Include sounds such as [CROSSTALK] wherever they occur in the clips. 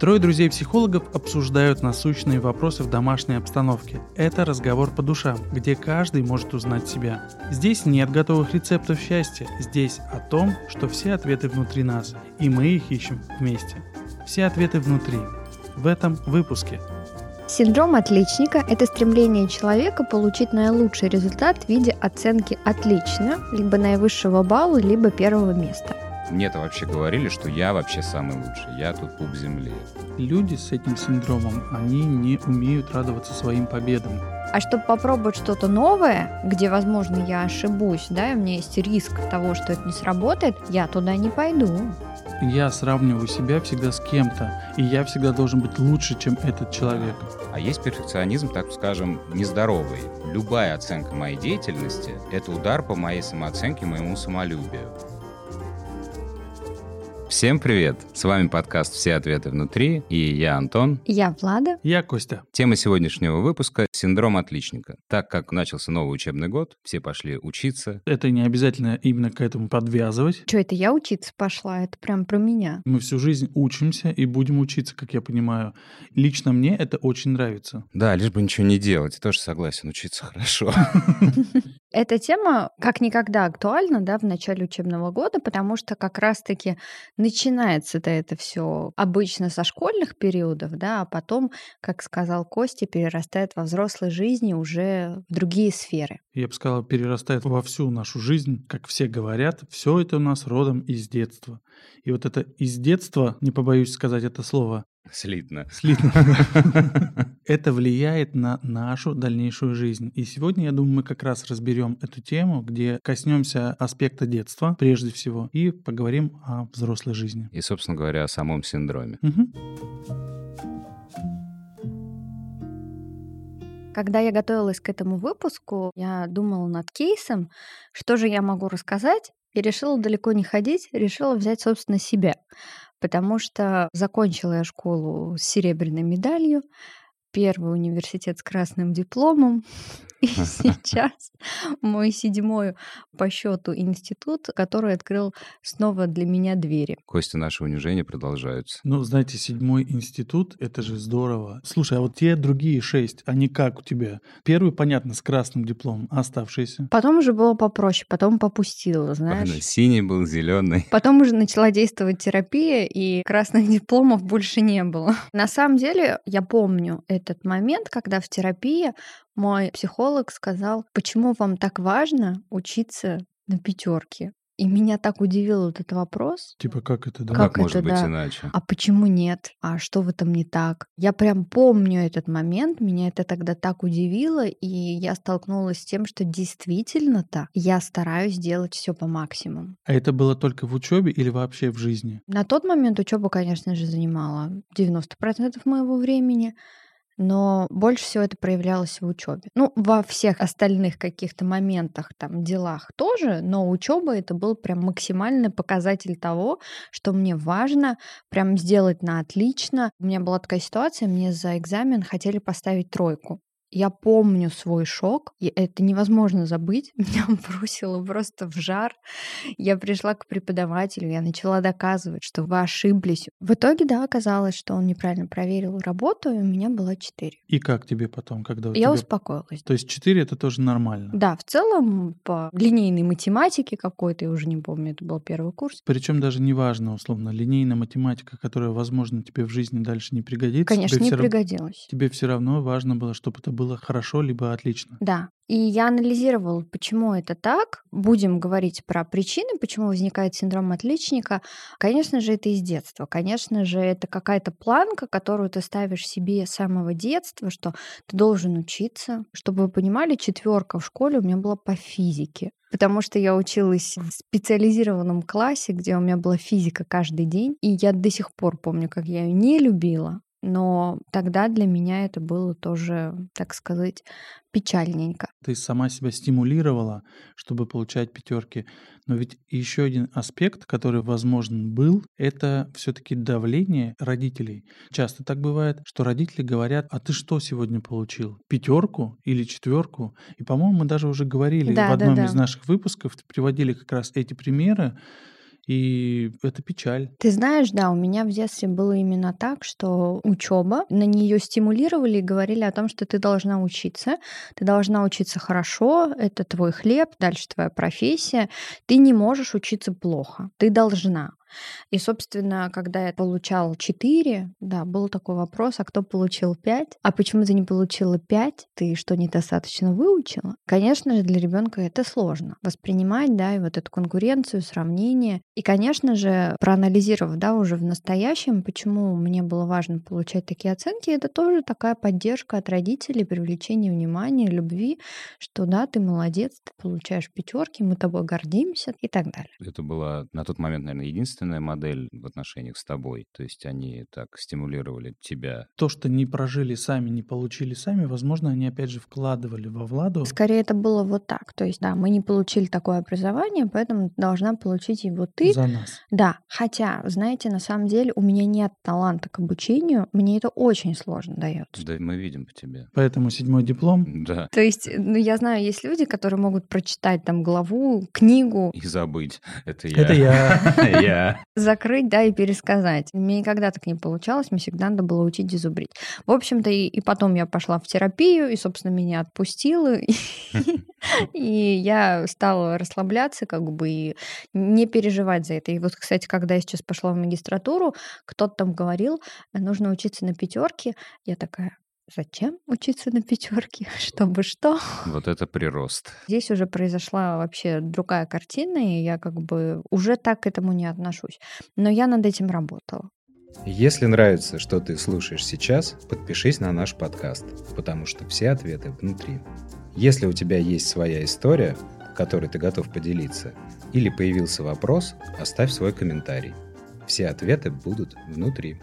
Трое друзей-психологов обсуждают насущные вопросы в домашней обстановке. Это разговор по душам, где каждый может узнать себя. Здесь нет готовых рецептов счастья, здесь о том, что все ответы внутри нас, и мы их ищем вместе. Все ответы внутри. В этом выпуске. Синдром отличника – это стремление человека получить наилучший результат в виде оценки «отлично», либо наивысшего балла, либо первого места – мне-то вообще говорили, что я вообще самый лучший, я тут пуп земли. Люди с этим синдромом, они не умеют радоваться своим победам. А чтобы попробовать что-то новое, где, возможно, я ошибусь, да, и у меня есть риск того, что это не сработает, я туда не пойду. Я сравниваю себя всегда с кем-то, и я всегда должен быть лучше, чем этот человек. А есть перфекционизм, так скажем, нездоровый. Любая оценка моей деятельности – это удар по моей самооценке, моему самолюбию. Всем привет! С вами подкаст «Все ответы внутри» и я Антон. Я Влада. Я Костя. Тема сегодняшнего выпуска – синдром отличника. Так как начался новый учебный год, все пошли учиться. Это не обязательно именно к этому подвязывать. Что это я учиться пошла? Это прям про меня. Мы всю жизнь учимся и будем учиться, как я понимаю. Лично мне это очень нравится. Да, лишь бы ничего не делать. Я тоже согласен, учиться хорошо. [LAUGHS] Эта тема как никогда актуальна да, в начале учебного года, потому что как раз-таки начинается-то это все обычно со школьных периодов, да, а потом, как сказал Костя, перерастает во взрослой жизни уже в другие сферы. Я бы сказал, перерастает во всю нашу жизнь, как все говорят, все это у нас родом из детства. И вот это из детства, не побоюсь сказать это слово, Слитно. Слитно. [LAUGHS] Это влияет на нашу дальнейшую жизнь. И сегодня, я думаю, мы как раз разберем эту тему, где коснемся аспекта детства прежде всего и поговорим о взрослой жизни. И, собственно говоря, о самом синдроме. Когда я готовилась к этому выпуску, я думала над кейсом, что же я могу рассказать, и решила далеко не ходить, решила взять, собственно, себя. Потому что закончила я школу с серебряной медалью, первый университет с красным дипломом, [LAUGHS] и сейчас мой седьмой по счету институт, который открыл снова для меня двери. Кости наши унижения продолжаются. Ну, знаете, седьмой институт, это же здорово. Слушай, а вот те другие шесть, они как у тебя? Первый, понятно, с красным дипломом, а оставшиеся? Потом уже было попроще, потом попустила, знаешь. Ладно, синий был, зеленый. Потом уже начала действовать терапия, и красных [LAUGHS] дипломов больше не было. На самом деле, я помню этот момент, когда в терапии мой психолог сказал, почему вам так важно учиться на пятерке? И меня так удивил этот вопрос. Типа, как это, да? Как, как может это, быть да? иначе? А почему нет? А что в этом не так? Я прям помню этот момент, меня это тогда так удивило, и я столкнулась с тем, что действительно-то я стараюсь делать все по максимуму. А это было только в учебе или вообще в жизни? На тот момент учеба, конечно же, занимала 90% моего времени но больше всего это проявлялось в учебе. Ну, во всех остальных каких-то моментах, там, делах тоже, но учеба это был прям максимальный показатель того, что мне важно прям сделать на отлично. У меня была такая ситуация, мне за экзамен хотели поставить тройку. Я помню свой шок, и это невозможно забыть. [LAUGHS] Меня бросило просто в жар. Я пришла к преподавателю, я начала доказывать, что вы ошиблись. В итоге, да, оказалось, что он неправильно проверил работу, и у меня было 4. И как тебе потом, когда у Я тебя... успокоилась. То есть 4 это тоже нормально? Да, в целом по линейной математике какой-то, я уже не помню, это был первый курс. Причем даже не важно, условно, линейная математика, которая, возможно, тебе в жизни дальше не пригодится. Конечно, не пригодилась. Тебе все равно важно было, чтобы это было хорошо, либо отлично. Да. И я анализировала, почему это так. Будем говорить про причины, почему возникает синдром отличника. Конечно же, это из детства. Конечно же, это какая-то планка, которую ты ставишь себе с самого детства, что ты должен учиться. Чтобы вы понимали, четверка в школе у меня была по физике. Потому что я училась в специализированном классе, где у меня была физика каждый день. И я до сих пор помню, как я ее не любила. Но тогда для меня это было тоже, так сказать, печальненько. Ты сама себя стимулировала, чтобы получать пятерки. Но ведь еще один аспект, который возможен был, это все-таки давление родителей. Часто так бывает, что родители говорят, а ты что сегодня получил? Пятерку или четверку? И, по-моему, мы даже уже говорили да, в одном да, да. из наших выпусков, приводили как раз эти примеры, и это печаль. Ты знаешь, да, у меня в детстве было именно так, что учеба, на нее стимулировали и говорили о том, что ты должна учиться, ты должна учиться хорошо, это твой хлеб, дальше твоя профессия, ты не можешь учиться плохо, ты должна. И, собственно, когда я получал 4, да, был такой вопрос, а кто получил 5? А почему ты не получила 5? Ты что, недостаточно выучила? Конечно же, для ребенка это сложно воспринимать, да, и вот эту конкуренцию, сравнение. И, конечно же, проанализировав, да, уже в настоящем, почему мне было важно получать такие оценки, это тоже такая поддержка от родителей, привлечение внимания, любви, что да, ты молодец, ты получаешь пятерки, мы тобой гордимся и так далее. Это была на тот момент, наверное, единственная модель в отношениях с тобой. То есть они так стимулировали тебя. То, что не прожили сами, не получили сами, возможно, они опять же вкладывали во Владу. Скорее это было вот так. То есть, да, мы не получили такое образование, поэтому должна получить его ты. За нас. Да, хотя, знаете, на самом деле у меня нет таланта к обучению, мне это очень сложно дается. Да, мы видим по тебе. Поэтому седьмой диплом. Да. То есть, ну, я знаю, есть люди, которые могут прочитать там главу, книгу. И забыть. Это я. Это я. [LAUGHS] Я. Закрыть, да, и пересказать. Мне никогда так не получалось, мне всегда надо было учить и зубрить. В общем-то, и, и потом я пошла в терапию, и, собственно, меня отпустило, [LAUGHS] и я стала расслабляться, как бы, и не переживать за это. И вот, кстати, когда я сейчас пошла в магистратуру, кто-то там говорил, нужно учиться на пятерке. Я такая, Зачем учиться на пятерке? [LAUGHS] Чтобы что? Вот это прирост. Здесь уже произошла вообще другая картина, и я как бы уже так к этому не отношусь. Но я над этим работала. Если нравится, что ты слушаешь сейчас, подпишись на наш подкаст, потому что все ответы внутри. Если у тебя есть своя история, которой ты готов поделиться, или появился вопрос, оставь свой комментарий. Все ответы будут внутри.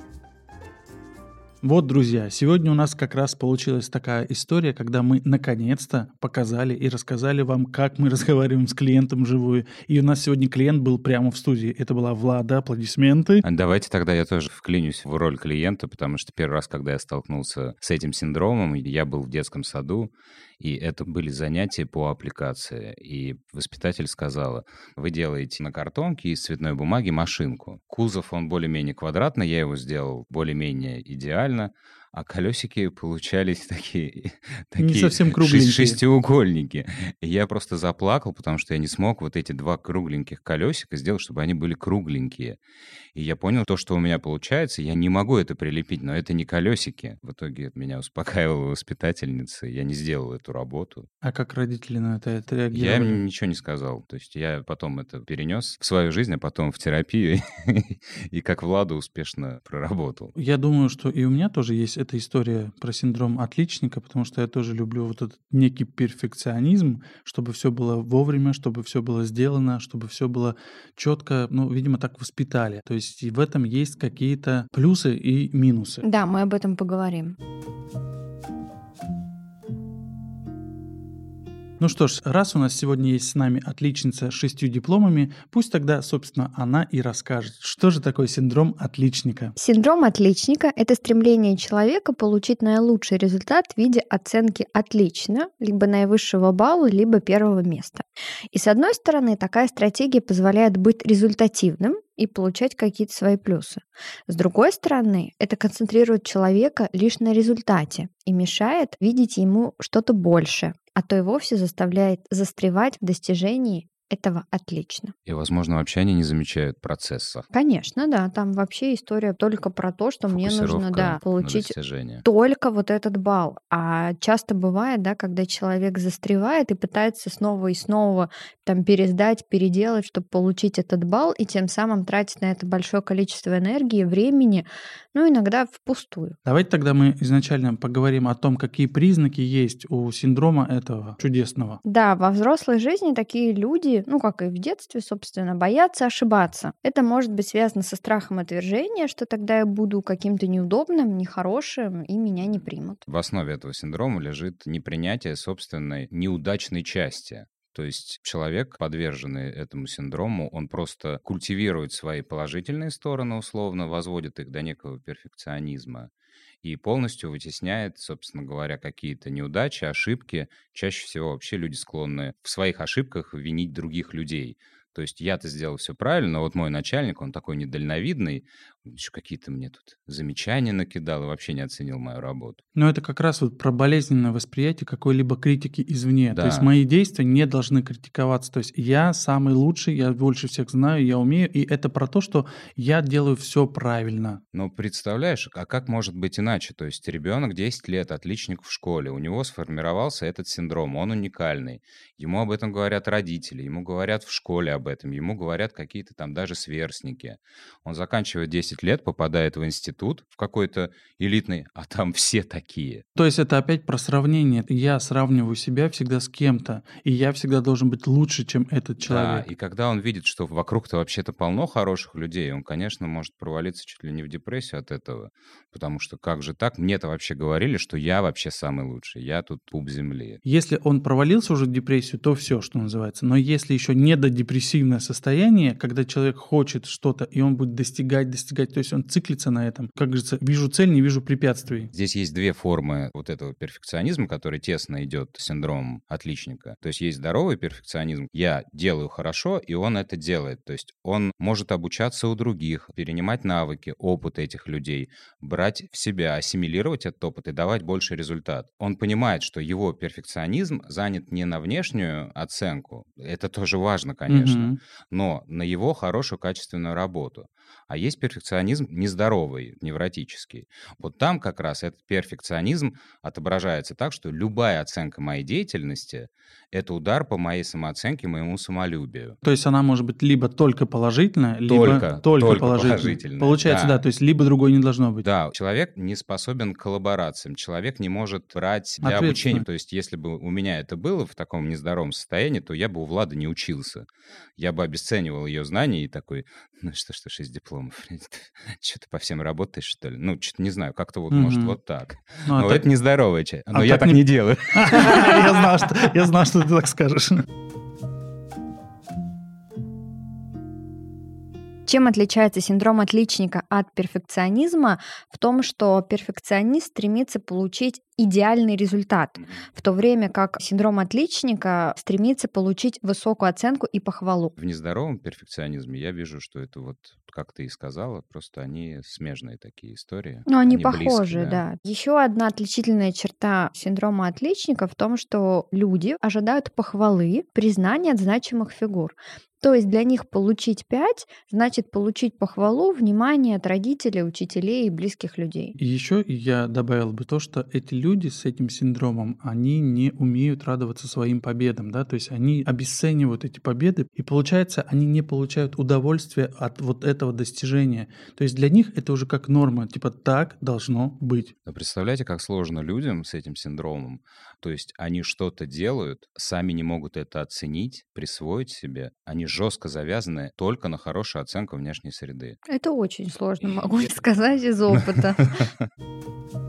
Вот, друзья, сегодня у нас как раз получилась такая история, когда мы наконец-то показали и рассказали вам, как мы [LAUGHS] разговариваем с клиентом вживую. И у нас сегодня клиент был прямо в студии. Это была Влада, аплодисменты. А давайте тогда я тоже вклинюсь в роль клиента, потому что первый раз, когда я столкнулся с этим синдромом, я был в детском саду, и это были занятия по аппликации. И воспитатель сказала, вы делаете на картонке из цветной бумаги машинку. Кузов, он более-менее квадратный, я его сделал более-менее идеально, реально а колесики получались такие, [LAUGHS] такие не совсем кругленькие. шестиугольники. И я просто заплакал, потому что я не смог вот эти два кругленьких колесика сделать, чтобы они были кругленькие. И я понял, то, что у меня получается, я не могу это прилепить, но это не колесики. В итоге меня успокаивала воспитательница, я не сделал эту работу. А как родители на это отреагировали? Я им ничего не сказал. То есть я потом это перенес в свою жизнь, а потом в терапию, [LAUGHS] и как Влада успешно проработал. Я думаю, что и у меня тоже есть эта история про синдром отличника, потому что я тоже люблю вот этот некий перфекционизм, чтобы все было вовремя, чтобы все было сделано, чтобы все было четко, ну, видимо, так воспитали. То есть и в этом есть какие-то плюсы и минусы. Да, мы об этом поговорим. Ну что ж, раз у нас сегодня есть с нами отличница с шестью дипломами, пусть тогда, собственно, она и расскажет, что же такое синдром отличника. Синдром отличника – это стремление человека получить наилучший результат в виде оценки «отлично», либо наивысшего балла, либо первого места. И с одной стороны, такая стратегия позволяет быть результативным, и получать какие-то свои плюсы. С другой стороны, это концентрирует человека лишь на результате и мешает видеть ему что-то больше, а то и вовсе заставляет застревать в достижении этого отлично. И, возможно, вообще они не замечают процесса. Конечно, да. Там вообще история только про то, что мне нужно да, получить только вот этот балл. А часто бывает, да, когда человек застревает и пытается снова и снова там пересдать, переделать, чтобы получить этот балл, и тем самым тратить на это большое количество энергии, времени, ну, иногда впустую. Давайте тогда мы изначально поговорим о том, какие признаки есть у синдрома этого чудесного. Да, во взрослой жизни такие люди, ну, как и в детстве, собственно, боятся ошибаться. Это может быть связано со страхом отвержения, что тогда я буду каким-то неудобным, нехорошим, и меня не примут. В основе этого синдрома лежит непринятие собственной неудачной части. То есть человек, подверженный этому синдрому, он просто культивирует свои положительные стороны, условно, возводит их до некого перфекционизма и полностью вытесняет, собственно говоря, какие-то неудачи, ошибки. Чаще всего вообще люди склонны в своих ошибках винить других людей. То есть я-то сделал все правильно, но вот мой начальник, он такой недальновидный, еще какие-то мне тут замечания накидал и вообще не оценил мою работу. Но это как раз вот про болезненное восприятие какой-либо критики извне. Да. То есть мои действия не должны критиковаться. То есть я самый лучший, я больше всех знаю, я умею. И это про то, что я делаю все правильно. Но представляешь, а как может быть иначе? То есть ребенок 10 лет, отличник в школе, у него сформировался этот синдром, он уникальный. Ему об этом говорят родители, ему говорят в школе об этом, ему говорят какие-то там даже сверстники. Он заканчивает 10 лет, попадает в институт, в какой-то элитный, а там все такие. То есть это опять про сравнение. Я сравниваю себя всегда с кем-то, и я всегда должен быть лучше, чем этот человек. Да, и когда он видит, что вокруг-то вообще-то полно хороших людей, он, конечно, может провалиться чуть ли не в депрессию от этого, потому что как же так? Мне-то вообще говорили, что я вообще самый лучший, я тут пуп земли. Если он провалился уже в депрессию, то все, что называется. Но если еще не до депрессивное состояние, когда человек хочет что-то, и он будет достигать, достигать, то есть он циклится на этом. Как говорится, вижу цель, не вижу препятствий. Здесь есть две формы вот этого перфекционизма, который тесно идет с синдромом отличника. То есть есть здоровый перфекционизм. Я делаю хорошо, и он это делает. То есть он может обучаться у других, перенимать навыки, опыт этих людей, брать в себя, ассимилировать этот опыт и давать больше результат. Он понимает, что его перфекционизм занят не на внешнюю оценку, это тоже важно, конечно, Мгм. но на его хорошую качественную работу. А есть перфекционизм нездоровый, невротический. Вот там как раз этот перфекционизм отображается так, что любая оценка моей деятельности — это удар по моей самооценке, моему самолюбию. То есть она может быть либо только положительная, либо Только, только, только положительная. положительная, Получается, да. да. то есть либо другой не должно быть. Да, человек не способен к коллаборациям, человек не может брать для обучения. То есть если бы у меня это было в таком нездоровом состоянии, то я бы у Влады не учился. Я бы обесценивал ее знания и такой, ну что ты шесть дипломов, [LAUGHS] что ты по всем работаешь, что ли? Ну, что-то не знаю, как-то вот, может, вот так. Ну, а Но так- это нездоровая часть. Но а я так не- не делаю. [LAUGHS] я знал, что ты так скажешь. Чем отличается синдром отличника от перфекционизма? В том, что перфекционист стремится получить идеальный результат, в то время как синдром отличника стремится получить высокую оценку и похвалу. В нездоровом перфекционизме я вижу, что это вот, как ты и сказала, просто они смежные такие истории. Ну, они, близкие, похожи, да. Еще одна отличительная черта синдрома отличника в том, что люди ожидают похвалы, признания от значимых фигур. То есть для них получить 5 значит получить похвалу, внимание от родителей, учителей и близких людей. И еще я добавил бы то, что эти люди с этим синдромом, они не умеют радоваться своим победам, да, то есть они обесценивают эти победы, и получается, они не получают удовольствия от вот этого достижения. То есть для них это уже как норма, типа так должно быть. Но представляете, как сложно людям с этим синдромом. То есть они что-то делают, сами не могут это оценить, присвоить себе. Они жестко завязаны только на хорошую оценку внешней среды. Это очень сложно, могу [LAUGHS] сказать из опыта. [LAUGHS]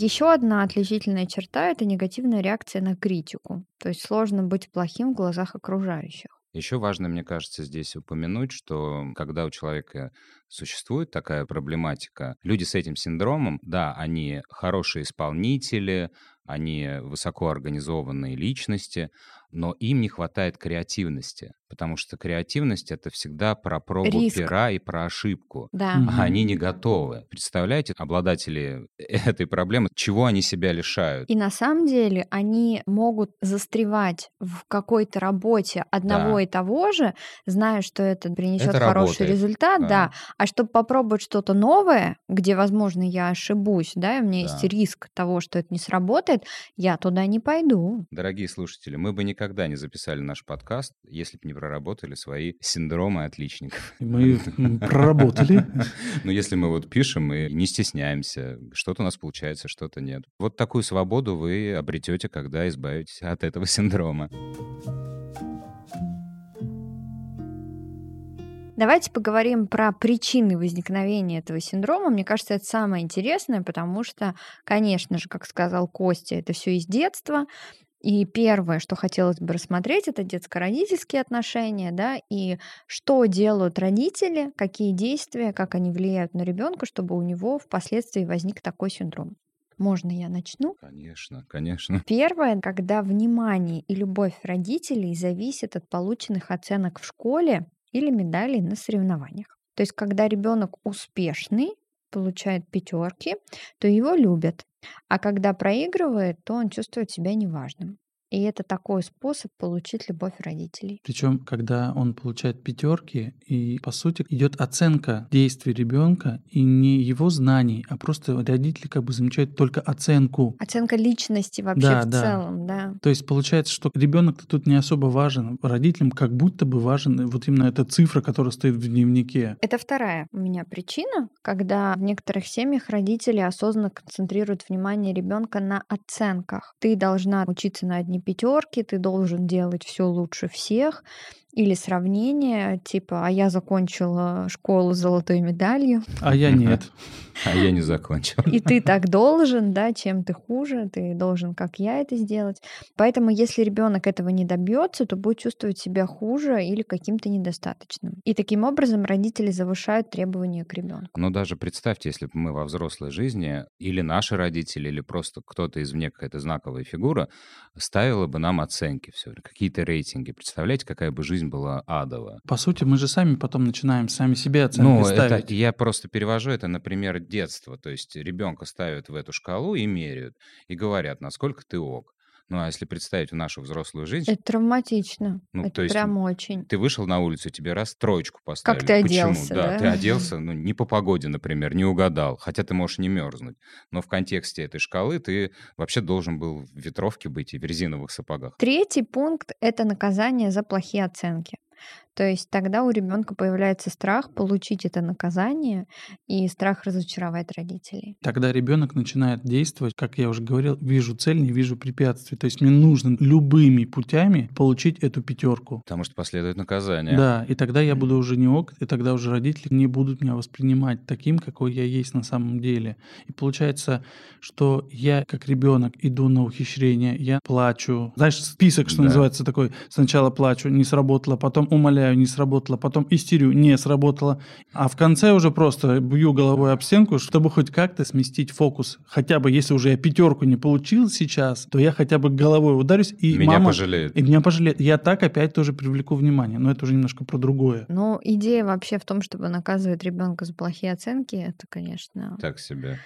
Еще одна отличительная черта – это негативная реакция на критику. То есть сложно быть плохим в глазах окружающих. Еще важно, мне кажется, здесь упомянуть, что когда у человека существует такая проблематика, люди с этим синдромом, да, они хорошие исполнители, они высокоорганизованные личности, но им не хватает креативности, потому что креативность — это всегда про пробу Риск. пера и про ошибку. Да. Мгм. А они не готовы. Представляете, обладатели [LAUGHS] этой проблемы, чего они себя лишают? И на самом деле они могут застревать в какой-то работе одного Да. и того же, зная, что это принесет Это хороший работает, результат, да. да. А чтобы попробовать что-то новое, где, возможно, я ошибусь, да, и у меня есть Да. риск того, что это не сработает, я туда не пойду. Дорогие слушатели, мы бы никогда не записали наш подкаст, если бы не проработали свои синдромы отличников. Мы проработали. [LAUGHS] Но если мы вот пишем и не стесняемся, что-то у нас получается, что-то нет. Вот такую свободу вы обретете, когда избавитесь от этого синдрома. Давайте поговорим про причины возникновения этого синдрома. Мне кажется, это самое интересное, потому что, конечно же, как сказал Костя, это все из детства. И первое, что хотелось бы рассмотреть, это детско-родительские отношения, да, и что делают родители, какие действия, как они влияют на ребенка, чтобы у него впоследствии возник такой синдром. Можно я начну? Конечно, конечно. Первое, когда внимание и любовь родителей зависят от полученных оценок в школе или медалей на соревнованиях. То есть, когда ребенок успешный, получает пятерки, то его любят. А когда проигрывает, то он чувствует себя неважным. И это такой способ получить любовь родителей. Причем, когда он получает пятерки, и по сути идет оценка действий ребенка и не его знаний, а просто родители как бы замечают только оценку. Оценка личности вообще Да, в да. целом, да. То есть получается, что ребенок тут не особо важен, родителям как будто бы важен вот именно эта цифра, которая стоит в дневнике. Это вторая у меня причина, когда в некоторых семьях родители осознанно концентрируют внимание ребенка на оценках. Ты должна учиться на одни пятерки, ты должен делать все лучше всех. Или сравнение, типа, а я закончила школу с золотой медалью, [LAUGHS] А я нет. [LAUGHS] А я не закончил. и ты [LAUGHS] так должен, да, чем ты хуже, ты должен, как я, это сделать. Поэтому, если ребенок этого не добьется, то будет чувствовать себя хуже или каким-то недостаточным. И таким образом родители завышают требования к ребенку. Но даже представьте, если бы мы во взрослой жизни, или наши родители, или просто кто-то извне, какая-то знаковая фигура, ставила бы нам оценки все время, какие-то рейтинги. Представляете, какая бы жизнь была адовая? По сути, мы же сами потом начинаем сами себе оценки Ну, ставить. это я просто перевожу это, например, детство. То есть ребенка ставят в эту шкалу и меряют, и говорят, насколько ты ок. Ну, а если представить в нашу взрослую жизнь, Это травматично. Ну, это то есть прям очень. ты вышел на улицу, тебе раз троечку поставили. ты Почему? оделся, да? да? ты оделся, [LAUGHS] ну, не по погоде, например, не угадал, хотя ты можешь не мерзнуть. Но в контексте этой шкалы ты вообще должен был в ветровке быть и в резиновых сапогах. Третий пункт — это наказание за плохие оценки. То есть тогда у ребенка появляется страх получить это наказание и страх разочаровать родителей. Тогда ребенок начинает действовать, как я уже говорил, вижу цель, не вижу препятствий. То есть мне нужно любыми путями получить эту пятерку. Потому что последует наказание. Да, и тогда я буду уже не ок, и тогда уже родители не будут меня воспринимать таким, какой я есть на самом деле. И получается, что я как ребенок иду на ухищрение, я плачу. Знаешь, список, что Да. называется, такой. Сначала плачу, не сработало, потом умоляю, не сработало, потом истерю, не сработало. А в конце уже просто бью головой об стенку, чтобы хоть как-то сместить фокус. Хотя бы, если уже я пятерку не получил сейчас, то я хотя бы головой ударюсь, и Меня мама... пожалеют. И меня пожалеет. Я так опять тоже привлеку внимание, но это уже немножко про другое. Но идея вообще в том, чтобы наказывать ребенка за плохие оценки, это, конечно, Так себе.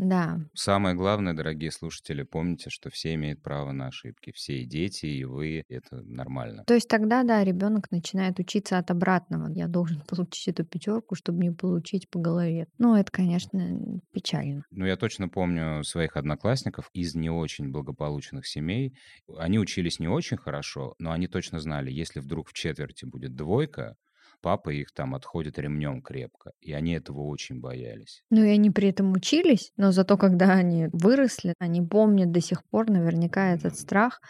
Да. Самое главное, дорогие слушатели, помните, что все имеют право на ошибки. Все и дети, и вы. Это нормально. То есть тогда, да, ребенок начинает учиться от обратного. Я должен [LAUGHS] получить эту пятерку, чтобы не получить по голове. Ну, это, конечно, печально. Ну, я точно помню своих одноклассников из не очень благополучных семей. Они учились не очень хорошо, но они точно знали, если вдруг в четверти будет двойка, папа их там отходит ремнем крепко. И они этого очень боялись. Ну, и они при этом учились, но зато, когда они выросли, они помнят до сих пор наверняка этот страх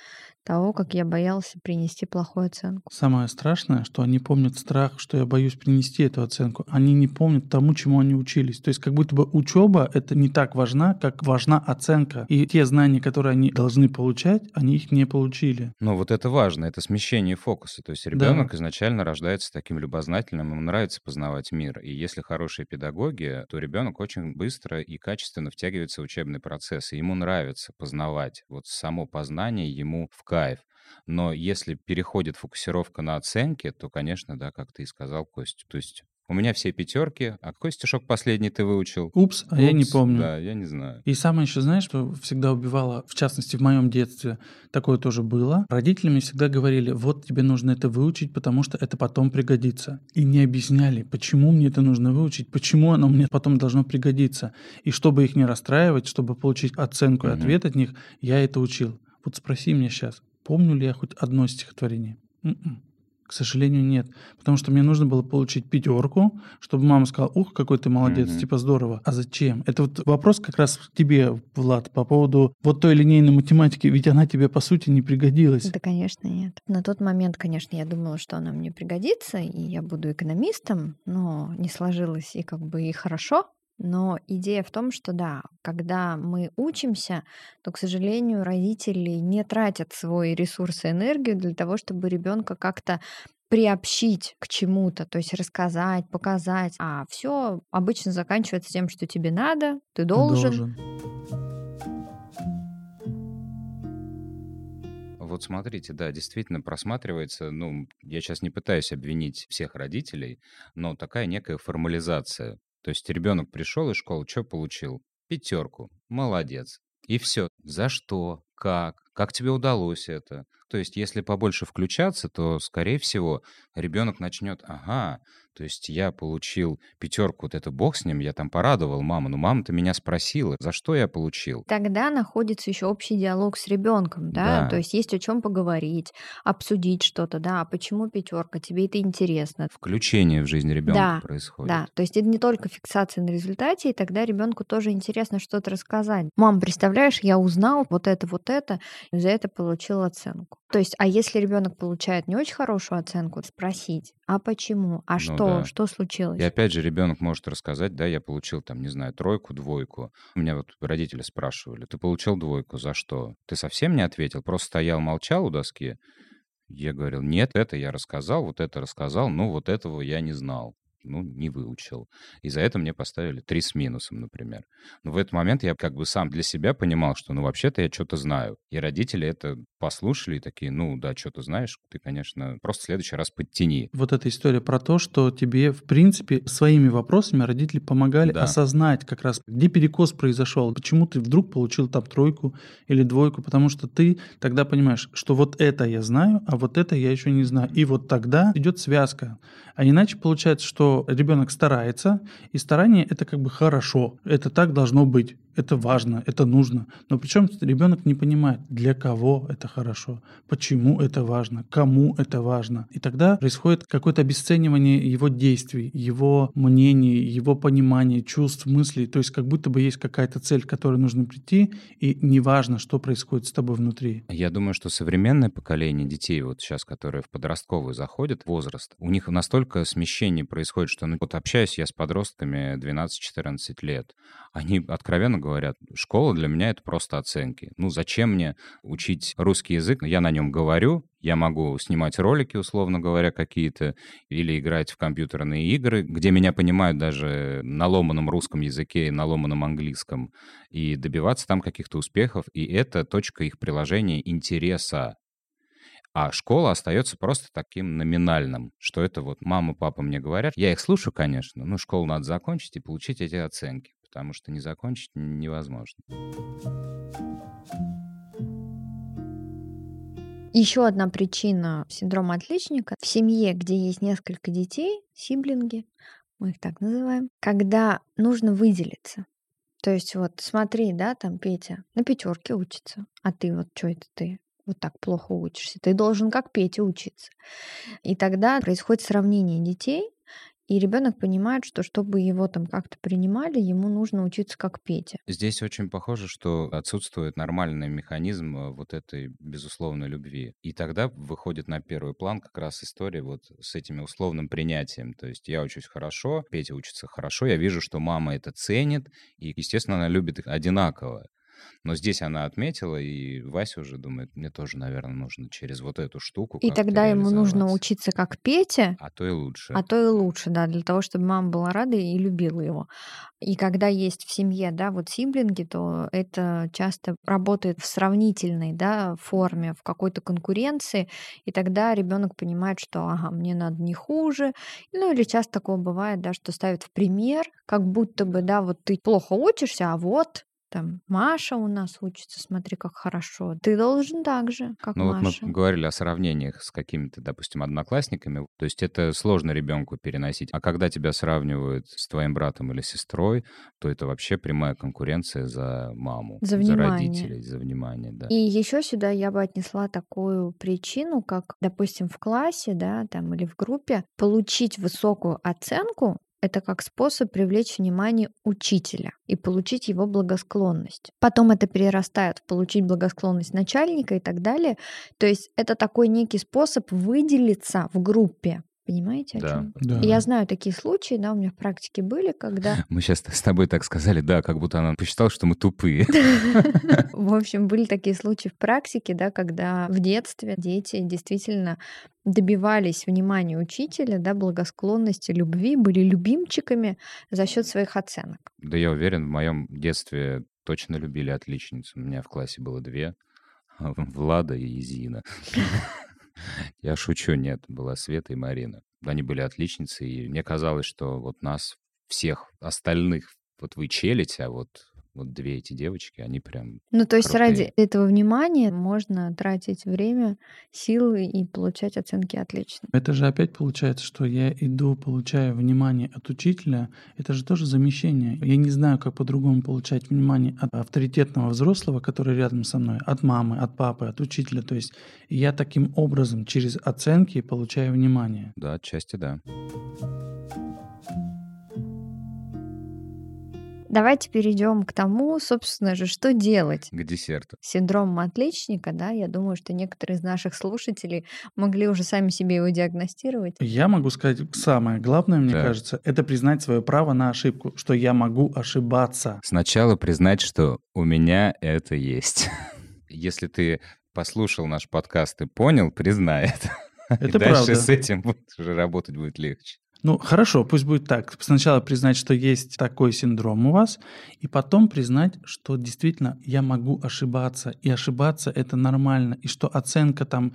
того, как я боялся принести плохую оценку. Самое страшное, что они помнят страх, что я боюсь принести эту оценку. Они не помнят тому, чему они учились. То есть как будто бы учеба это не так важна, как важна оценка. И те знания, которые они должны получать, они их не получили. Но вот это важно, это смещение фокуса. То есть ребенок изначально рождается таким любознательным, ему нравится познавать мир. И если хорошие педагоги, то ребенок очень быстро и качественно втягивается в учебный процесс. И ему нравится познавать. Вот само познание ему в кайф. Но если переходит фокусировка на оценки, то, конечно, да, как ты и сказал, Кость. То есть у меня все пятерки, а какой стишок последний ты выучил? Упс, а я не Упс, помню. Да, я не знаю. И самое еще, знаешь, что всегда убивало, в частности, в моем детстве, такое тоже было. Родители мне всегда говорили, вот тебе нужно это выучить, потому что это потом пригодится. И не объясняли, почему мне это нужно выучить, почему оно мне потом должно пригодиться. И чтобы их не расстраивать, чтобы получить оценку и Мгм. ответ от них, я это учил. Вот спроси меня сейчас, помню ли я хоть одно стихотворение? М-м. К сожалению, нет. Потому что мне нужно было получить пятерку, чтобы мама сказала, ух, какой ты молодец, Мгм. типа здорово. А зачем? Это вот вопрос как раз к тебе, Влад, по поводу вот той линейной математики, ведь она тебе, по сути, не пригодилась. Да, конечно, нет. На тот момент, конечно, я думала, что она мне пригодится, и я буду экономистом, но не сложилось и как бы и хорошо. Но идея в том, что да, когда мы учимся, то, к сожалению, родители не тратят свой ресурс и энергию для того, чтобы ребенка как-то приобщить к чему-то, то есть рассказать, показать. А все обычно заканчивается тем, что тебе надо, ты должен. Ты должен. вот смотрите, да, действительно просматривается, ну, я сейчас не пытаюсь обвинить всех родителей, но такая некая формализация то есть ребенок пришел из школы, что получил? Пятерку. Молодец. И все. За что? Как? Как тебе удалось это? То есть, если побольше включаться, то, скорее всего, ребенок начнет, ага, то есть я получил пятерку, вот это бог с ним, я там порадовал маму, но мама-то меня спросила, за что я получил. Тогда находится еще общий диалог с ребенком, да? Да. То есть есть о чем поговорить, обсудить что-то, да, а почему пятерка, тебе это интересно. Включение в жизнь ребенка Да, происходит. Да, то есть это не только фиксация на результате, и тогда ребенку тоже интересно что-то рассказать. Мам, представляешь, я узнал вот это, вот это, за это получил оценку. То есть, а если ребенок получает не очень хорошую оценку, спросить, а почему, а Ну что, да. что случилось? И опять же, ребенок может рассказать, да, я получил там, не знаю, тройку, двойку. У меня вот родители спрашивали, ты получил двойку, за что? Ты совсем не ответил, просто стоял, молчал у доски? Я говорил, нет, это я рассказал, вот это рассказал, но вот этого я не знал. Ну, не выучил. И за это мне поставили три с минусом, например. Но в этот момент я как бы сам для себя понимал, что, ну, вообще-то я что-то знаю. И родители это послушали и такие, ну, да, что ты знаешь, ты, конечно, просто в следующий раз подтяни. Вот эта история про то, что тебе, в принципе, своими вопросами родители помогали Да. осознать как раз, где перекос произошел, почему ты вдруг получил там тройку или двойку, потому что ты тогда понимаешь, что вот это я знаю, а вот это я еще не знаю. И вот тогда идет связка. А иначе получается, что ребенок старается, и старание это как бы хорошо, это так должно быть, это важно, это нужно. Но причем ребенок не понимает, для кого это хорошо, почему это важно, кому это важно. И тогда происходит какое-то обесценивание его действий, его мнений, его понимания, чувств, мыслей. То есть как будто бы есть какая-то цель, к которой нужно прийти, и неважно, что происходит с тобой внутри. Я думаю, что современное поколение детей, вот сейчас, которые в подростковый заходят, возраст, у них настолько смещение происходит, что, ну, вот общаюсь я с подростками 12-14 лет, они откровенно говорят, школа для меня это просто оценки. Ну, зачем мне учить русский язык? Я на нем говорю, я могу снимать ролики, условно говоря, какие-то, или играть в компьютерные игры, где меня понимают даже на ломаном русском языке и на ломаном английском, и добиваться там каких-то успехов, и это точка их приложения интереса. А школа остается просто таким номинальным, что это вот мама, папа мне говорят. Я их слушаю, конечно, но школу надо закончить и получить эти оценки, потому что не закончить невозможно. Еще одна причина синдрома отличника в семье, где есть несколько детей, сиблинги, мы их так называем, когда нужно выделиться. То есть вот смотри, да, там Петя на пятерке учится, а ты вот что это ты вот так плохо учишься? Ты должен как Петя учиться. И тогда происходит сравнение детей, и ребенок понимает, что чтобы его там как-то принимали, ему нужно учиться как Петя. Здесь очень похоже, что отсутствует нормальный механизм э, вот этой безусловной любви. И тогда выходит на первый план как раз история вот с этими условным принятием. То есть я учусь хорошо, Петя учится хорошо, я вижу, что мама это ценит, и, естественно, она любит их одинаково. Но здесь она отметила, и Вася уже думает, мне тоже, наверное, нужно через вот эту штуку И тогда ему нужно учиться как Петя, А то и лучше. а то и лучше, да, для того, чтобы мама была рада и любила его. И когда есть в семье, да, вот сиблинги, то это часто работает в сравнительной, да, форме, в какой-то конкуренции, и тогда ребенок понимает, что, ага, мне надо не хуже, ну или часто такое бывает, да, что ставят в пример, как будто бы, да, вот ты плохо учишься, а вот там Маша у нас учится, смотри, как хорошо. Ты должен так же, как Ну вот Маша. мы говорили о сравнениях с какими-то, допустим, одноклассниками. То есть это сложно ребенку переносить. А когда тебя сравнивают с твоим братом или сестрой, то это вообще прямая конкуренция за маму, За внимание. родителей, за внимание, да. И еще сюда я бы отнесла такую причину, как, допустим, в классе, да, там или в группе, получить высокую оценку это как способ привлечь внимание учителя и получить его благосклонность. Потом это перерастает в получить благосклонность начальника и так далее. То есть это такой некий способ выделиться в группе. Понимаете, о Да. чем? Да. И я знаю такие случаи, да, у меня в практике были, когда [LAUGHS] Мы сейчас с тобой так сказали, да, как будто она посчитала, что мы тупые. [LAUGHS] [LAUGHS] В общем, были такие случаи в практике, да, когда в детстве дети действительно добивались внимания учителя, да, благосклонности, любви, были любимчиками за счет своих оценок. Да я уверен, в моем детстве точно любили отличницу. У меня в классе было две. Влада и Зина. Я шучу, нет, была Света и Марина. Они были отличницы, и мне казалось, что вот нас всех остальных, вот вы челите, а вот вот две эти девочки, они прям Ну, то есть крутые. ради этого внимания можно тратить время, силы и получать оценки отлично. Это же опять получается, что я иду, получаю внимание от учителя. Это же тоже замещение. Я не знаю, как по-другому получать внимание от авторитетного взрослого, который рядом со мной, от мамы, от папы, от учителя. То есть я таким образом через оценки получаю внимание. Да, отчасти да. Давайте перейдем к тому, собственно же, что делать. К десерту. с синдромом отличника, да, я думаю, что некоторые из наших слушателей могли уже сами себе его диагностировать. Я могу сказать самое главное, мне Так. кажется, это признать свое право на ошибку, что я могу ошибаться. Сначала признать, что у меня это есть. [LAUGHS] Если ты послушал наш подкаст и понял, признай это. И Это дальше правда. с этим будет [LAUGHS] уже работать будет легче. Ну, хорошо, пусть будет так. Сначала признать, что есть такой синдром у вас, и потом признать, что действительно я могу ошибаться, и ошибаться это нормально, и что оценка там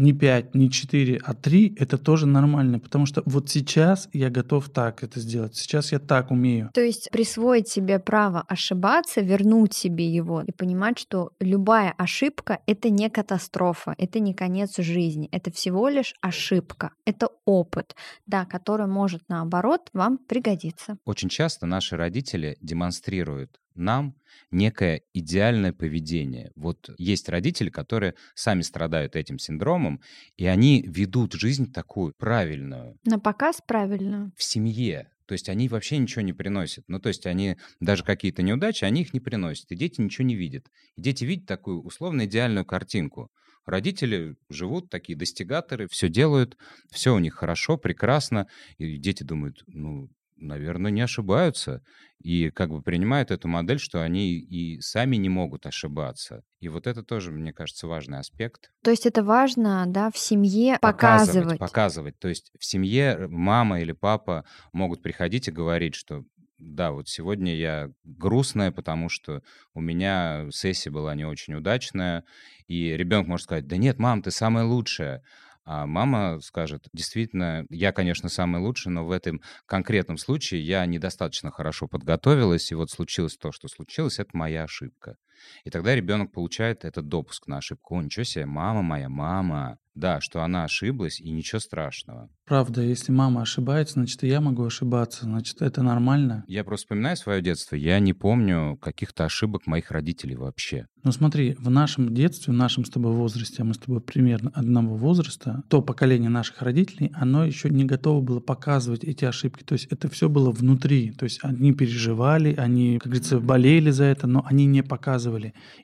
не 5, не 4, а 3 это тоже нормально, потому что вот сейчас я готов так это сделать, сейчас я так умею. То есть присвоить себе право ошибаться, вернуть себе его и понимать, что любая ошибка — это не катастрофа, это не конец жизни, это всего лишь ошибка, это опыт, да, который может, наоборот, вам пригодиться. Очень часто наши родители демонстрируют нам некое идеальное поведение. Вот есть родители, которые сами страдают этим синдромом, и они ведут жизнь такую правильную На показ правильно. в семье. То есть они вообще ничего не приносят. Ну, то есть они даже какие-то неудачи, они их не приносят. И дети ничего не видят. И дети видят такую условно идеальную картинку. Родители живут такие достигаторы, все делают, все у них хорошо, прекрасно. И дети думают, ну, наверное, не ошибаются. И как бы принимают эту модель, что они и сами не могут ошибаться. И вот это тоже, мне кажется, важный аспект. То есть это важно, да, в семье показывать. Показывать. То есть в семье мама или папа могут приходить и говорить, что да, вот сегодня я грустная, потому что у меня сессия была не очень удачная, и ребенок может сказать, да нет, мам, ты самая лучшая. А мама скажет, действительно, я, конечно, самый лучший, но в этом конкретном случае я недостаточно хорошо подготовилась, и вот случилось то, что случилось, это моя ошибка. И тогда ребенок получает этот допуск на ошибку. О, ничего себе, мама моя, мама. Да, что она ошиблась, и ничего страшного. Правда, если мама ошибается, значит, и я могу ошибаться, значит, это нормально. Я просто вспоминаю свое детство, я не помню каких-то ошибок моих родителей вообще. Ну смотри, в нашем детстве, в нашем с тобой возрасте, а мы с тобой примерно одного возраста, то поколение наших родителей, оно еще не готово было показывать эти ошибки. То есть это все было внутри. То есть они переживали, они, как говорится, болели за это, но они не показывали.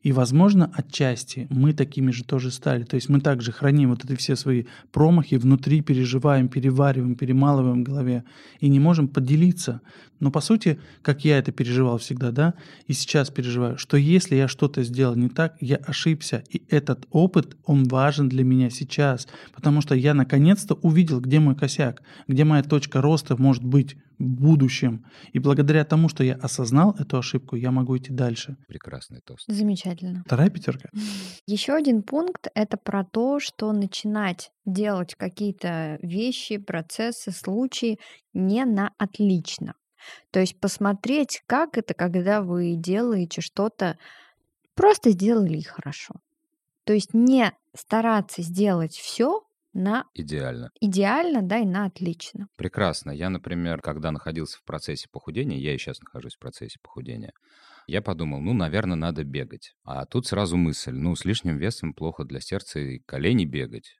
И, возможно, отчасти мы такими же тоже стали. То есть мы также храним вот эти все свои промахи внутри, переживаем, перевариваем, перемалываем в голове и не можем поделиться. Но по сути, как я это переживал всегда, да, и сейчас переживаю, что если я что-то сделал не так, я ошибся, и этот опыт, он важен для меня сейчас, потому что я наконец-то увидел, где мой косяк, где моя точка роста может быть в будущем. И благодаря тому, что я осознал эту ошибку, я могу идти дальше. Прекрасный тост. Замечательно. Вторая пятерка. [LAUGHS] Еще один пункт — это про то, что начинать делать какие-то вещи, процессы, случаи не на отлично. То есть посмотреть, как это, когда вы делаете что-то, просто сделали и хорошо. То есть не стараться сделать все на Идеально. идеально, да, и на отлично. Прекрасно. Я, например, когда находился в процессе похудения, я и сейчас нахожусь в процессе похудения, я подумал, ну, наверное, надо бегать. А тут сразу мысль, ну, с лишним весом плохо для сердца и коленей бегать.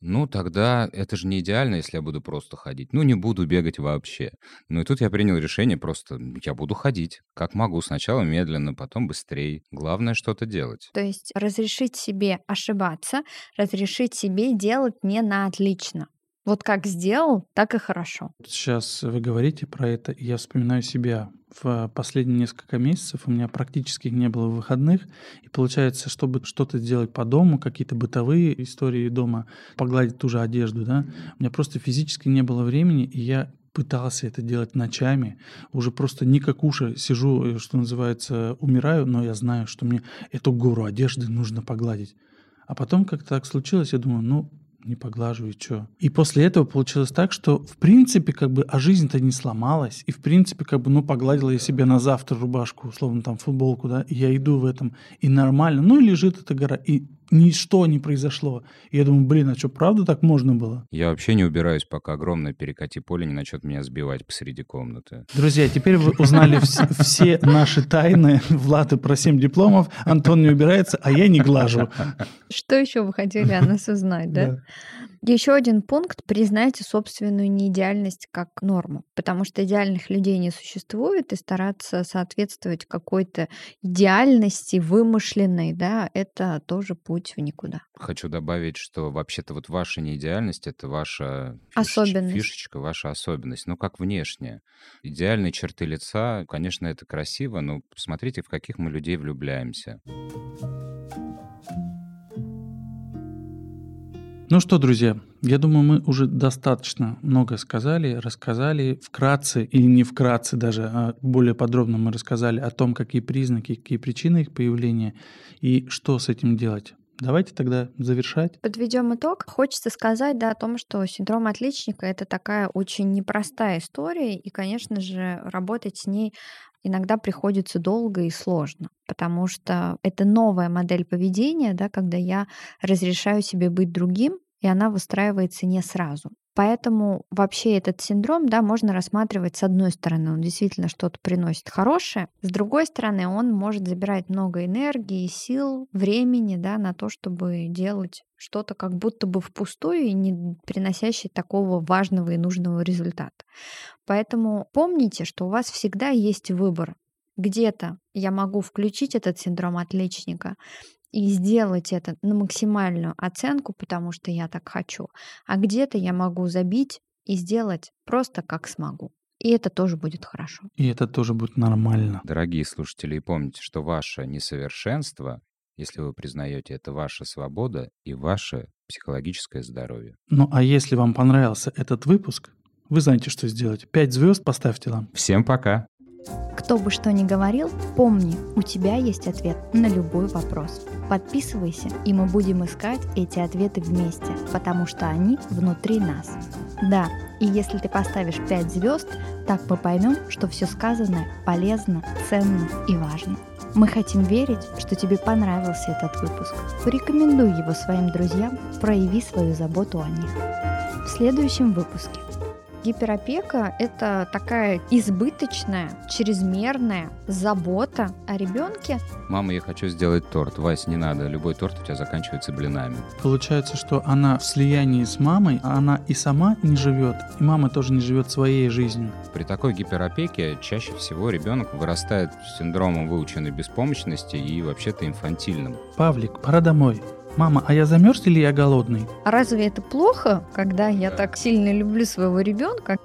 Ну, тогда это же не идеально, если я буду просто ходить. Ну, не буду бегать вообще. Ну, и тут я принял решение просто, я буду ходить. Как могу. Сначала медленно, потом быстрее. Главное что-то делать. То есть разрешить себе ошибаться, разрешить себе делать не на отлично. Вот как сделал, так и хорошо. Сейчас вы говорите про это, и я вспоминаю себя. В последние несколько месяцев у меня практически не было выходных, и получается, чтобы что-то сделать по дому, какие-то бытовые истории дома, погладить ту же одежду, да, у меня просто физически не было времени, и я пытался это делать ночами, уже просто не как уши сижу, э, что называется, умираю, но я знаю, что мне эту гору одежды нужно погладить. А потом как-то так случилось, я думаю, ну, не поглажу и что. И после этого получилось так, что в принципе как бы, а жизнь-то не сломалась, и в принципе как бы, ну, погладила я себе на завтра рубашку, условно там футболку, да, и я иду в этом, и нормально, ну и лежит эта гора, и ничто не произошло. И я думаю, блин, а что, правда так можно было? Я вообще не убираюсь, пока огромное перекати поле не начнет меня сбивать посреди комнаты. Друзья, теперь вы узнали все наши тайны. Влады про 7 дипломов, Антон не убирается, а я не глажу. Что еще вы хотели о нас узнать, да? Еще один пункт – признайте собственную неидеальность как норму, потому что идеальных людей не существует, и стараться соответствовать какой-то идеальности вымышленной, да, это тоже путь в никуда. Хочу добавить, что вообще-то вот ваша неидеальность — это ваша особенность. фишечка, ваша особенность, ну как внешне. Идеальные черты лица, конечно, это красиво, но посмотрите, в каких мы людей влюбляемся. Ну что, друзья, я думаю, мы уже достаточно много сказали, рассказали вкратце или не вкратце даже, а более подробно мы рассказали о том, какие признаки, какие причины их появления и что с этим делать. Давайте тогда завершать. Подведем итог. Хочется сказать да, о том, что синдром отличника это такая очень непростая история, и, конечно же, работать с ней иногда приходится долго и сложно, потому что это новая модель поведения, да, когда я разрешаю себе быть другим, и она выстраивается не сразу. Поэтому вообще этот синдром, да, можно рассматривать с одной стороны, он действительно что-то приносит хорошее, с другой стороны, он может забирать много энергии, сил, времени, да, на то, чтобы делать что-то как будто бы впустую и не приносящее такого важного и нужного результата. Поэтому помните, что у вас всегда есть выбор. Где-то я могу включить этот синдром отличника, и сделать это на максимальную оценку, потому что я так хочу. А где-то я могу забить и сделать просто как смогу. И это тоже будет хорошо. И это тоже будет нормально. Дорогие слушатели, помните, что ваше несовершенство, если вы признаете, это ваша свобода и ваше психологическое здоровье. Ну а если вам понравился этот выпуск, вы знаете, что сделать. Пять звезд поставьте нам. Всем пока. Кто бы что ни говорил, помни, у тебя есть ответ на любой вопрос. Подписывайся, и мы будем искать эти ответы вместе, потому что они внутри нас. Да, и если ты поставишь 5 звезд, так мы поймем, что все сказанное полезно, ценно и важно. Мы хотим верить, что тебе понравился этот выпуск. Порекомендуй его своим друзьям, прояви свою заботу о них. В следующем выпуске Гиперопека – это такая избыточная, чрезмерная забота о ребенке. Мама, я хочу сделать торт. Вась, не надо, любой торт у тебя заканчивается блинами. Получается, что она в слиянии с мамой, а она и сама не живет, и мама тоже не живет своей жизнью. При такой гиперопеке чаще всего ребенок вырастает с синдромом выученной беспомощности и вообще-то инфантильным. Павлик, пора домой. Мама, а я замерз или я голодный? А разве это плохо, когда я так сильно люблю своего ребенка?